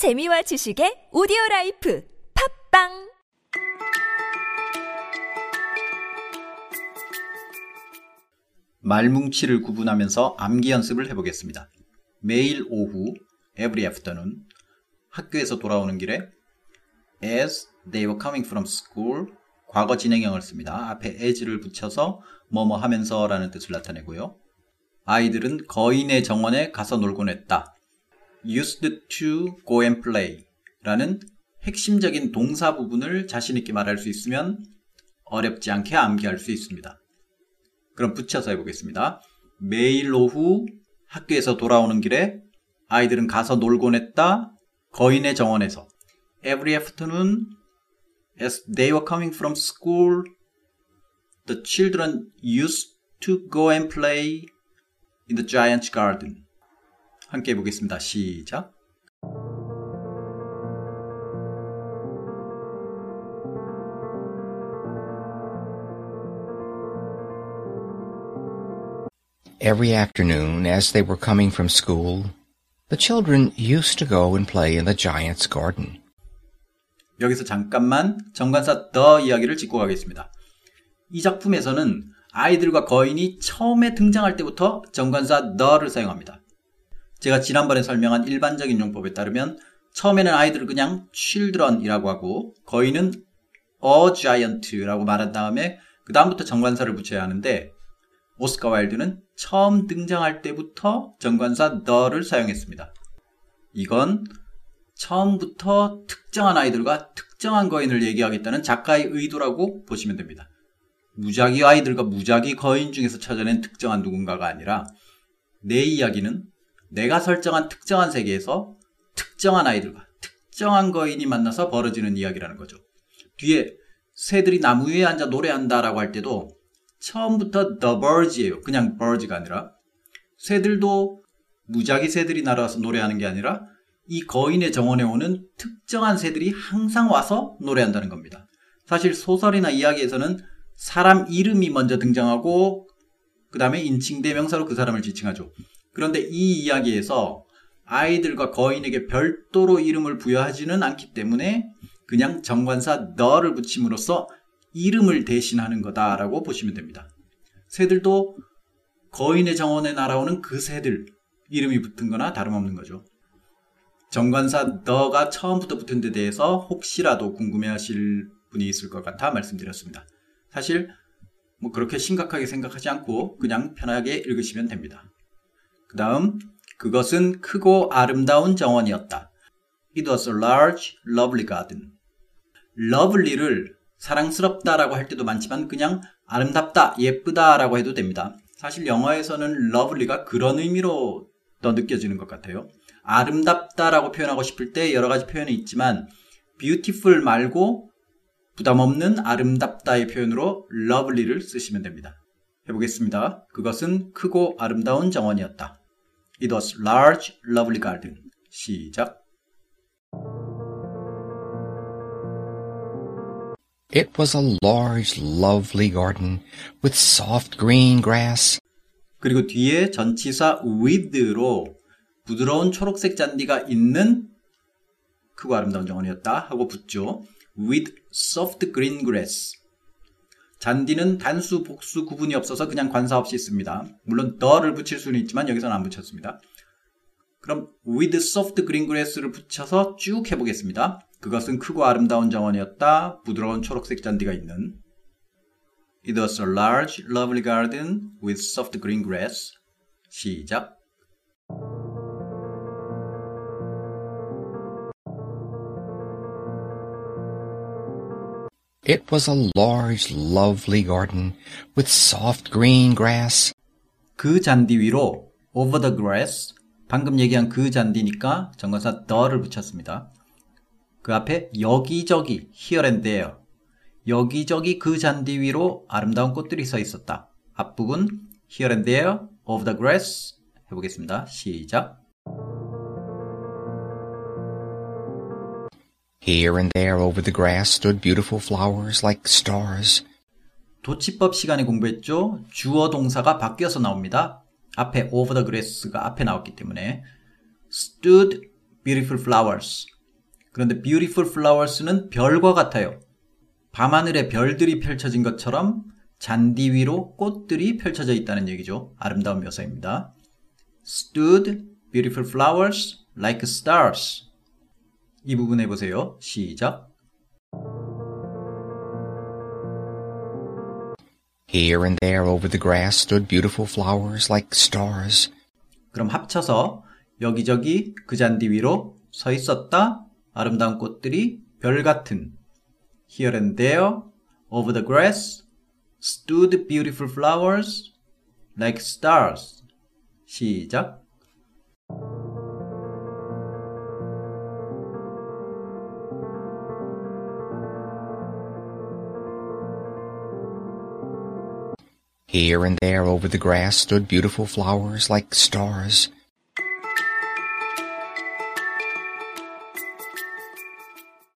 재미와 지식의 오디오 life 팟빵 말뭉치를 구분하면서 암기 연습을 해보겠습니다. 매일 오후 every afternoon 학교에서 돌아오는 길에 as they were coming from school 과거 진행형을 씁니다. 앞에 as를 붙여서 뭐뭐 하면서 라는 뜻을 나타내고요. 아이들은 거인의 정원에 가서 놀곤 했다. Used to go and play 라는 핵심적인 동사 부분을 자신있게 말할 수 있으면 어렵지 않게 암기할 수 있습니다. 그럼 붙여서 해보겠습니다. 매일 오후 학교에서 돌아오는 길에 아이들은 가서 놀곤 했다. 거인의 정원에서. Every afternoon, as they were coming from school, the children used to go and play in the giant's garden. 함께 해보겠습니다. 시작. Every afternoon, as they were coming from school, the children used to go and play in the giant's garden. 여기서 잠깐만 정관사 the 이야기를 짚고 가겠습니다. 이 작품에서는 아이들과 거인이 처음에 등장할 때부터 정관사 the를 사용합니다. 제가 지난번에 설명한 일반적인 용법에 따르면 처음에는 아이들을 그냥 children이라고 하고 거인은 a giant라고 말한 다음에 그 다음부터 정관사를 붙여야 하는데 오스카 와일드는 처음 등장할 때부터 정관사 the를 사용했습니다. 이건 처음부터 특정한 아이들과 특정한 거인을 얘기하겠다는 작가의 의도라고 보시면 됩니다. 무작위 아이들과 무작위 거인 중에서 찾아낸 특정한 누군가가 아니라 내 이야기는 내가 설정한 특정한 세계에서 특정한 아이들과 특정한 거인이 만나서 벌어지는 이야기라는 거죠. 뒤에 새들이 나무 위에 앉아 노래한다라고 할 때도 처음부터 the birds예요. 그냥 birds가 아니라 새들도 무작위 새들이 날아와서 노래하는 게 아니라 이 거인의 정원에 오는 특정한 새들이 항상 와서 노래한다는 겁니다. 사실 소설이나 이야기에서는 사람 이름이 먼저 등장하고 그 다음에 인칭 대명사로 그 사람을 지칭하죠. 그런데 이 이야기에서 아이들과 거인에게 별도로 이름을 부여하지는 않기 때문에 그냥 정관사 the를 붙임으로써 이름을 대신하는 거다라고 보시면 됩니다. 새들도 거인의 정원에 날아오는 그 새들 이름이 붙은 거나 다름없는 거죠. 정관사 the가 처음부터 붙은 데 대해서 혹시라도 궁금해하실 분이 있을 것 같아 말씀드렸습니다. 사실 뭐 그렇게 심각하게 생각하지 않고 그냥 편하게 읽으시면 됩니다. 그 다음 그것은 크고 아름다운 정원이었다. It was a large, lovely garden. lovely를 사랑스럽다라고 할 때도 많지만 그냥 아름답다, 예쁘다라고 해도 됩니다. 사실 영어에서는 lovely가 그런 의미로 더 느껴지는 것 같아요. 아름답다라고 표현하고 싶을 때 여러 가지 표현이 있지만 beautiful 말고 부담 없는 아름답다의 표현으로 lovely를 쓰시면 됩니다. 해보겠습니다. 그것은 크고 아름다운 정원이었다. It was large, lovely garden. 시작. It was a large, lovely garden with soft green grass. 그리고 뒤에 전치사 with로 부드러운 초록색 잔디가 있는 크고 아름다운 정원이었다 하고 붙죠. with soft green grass. 잔디는 단수, 복수 구분이 없어서 그냥 관사 없이 씁니다. 물론 the를 붙일 수는 있지만 여기서는 안 붙였습니다. 그럼 with soft green grass를 붙여서 쭉 해보겠습니다. 그것은 크고 아름다운 정원이었다. 부드러운 초록색 잔디가 있는 It was a large, lovely garden with soft green grass. 시작. It was a large, lovely garden with soft green grass. 그 잔디 위로 over the grass 방금 얘기한 그 잔디니까 정관사 the를 붙였습니다. 그 앞에 여기저기 here and there 여기저기 그 잔디 위로 아름다운 꽃들이 서 있었다. 앞부분 here and there of the grass 해보겠습니다. 시작. Here and there over the grass stood beautiful flowers like stars. 도치법 시간에 공부했죠. 주어 동사가 바뀌어서 나옵니다. 앞에 over the grass가 앞에 나왔기 때문에 stood beautiful flowers. 그런데 beautiful flowers는 별과 같아요. 밤하늘에 별들이 펼쳐진 것처럼 잔디 위로 꽃들이 펼쳐져 있다는 얘기죠. 아름다운 묘사입니다. stood beautiful flowers like stars. 이 부분 해보세요. 시작. Here and there over the grass stood beautiful flowers like stars. 그럼 합쳐서 여기저기 그 잔디 위로 서 있었다. 아름다운 꽃들이 별 같은. Here and there over the grass stood beautiful flowers like stars. 시작. Here and there over the grass stood beautiful flowers like stars.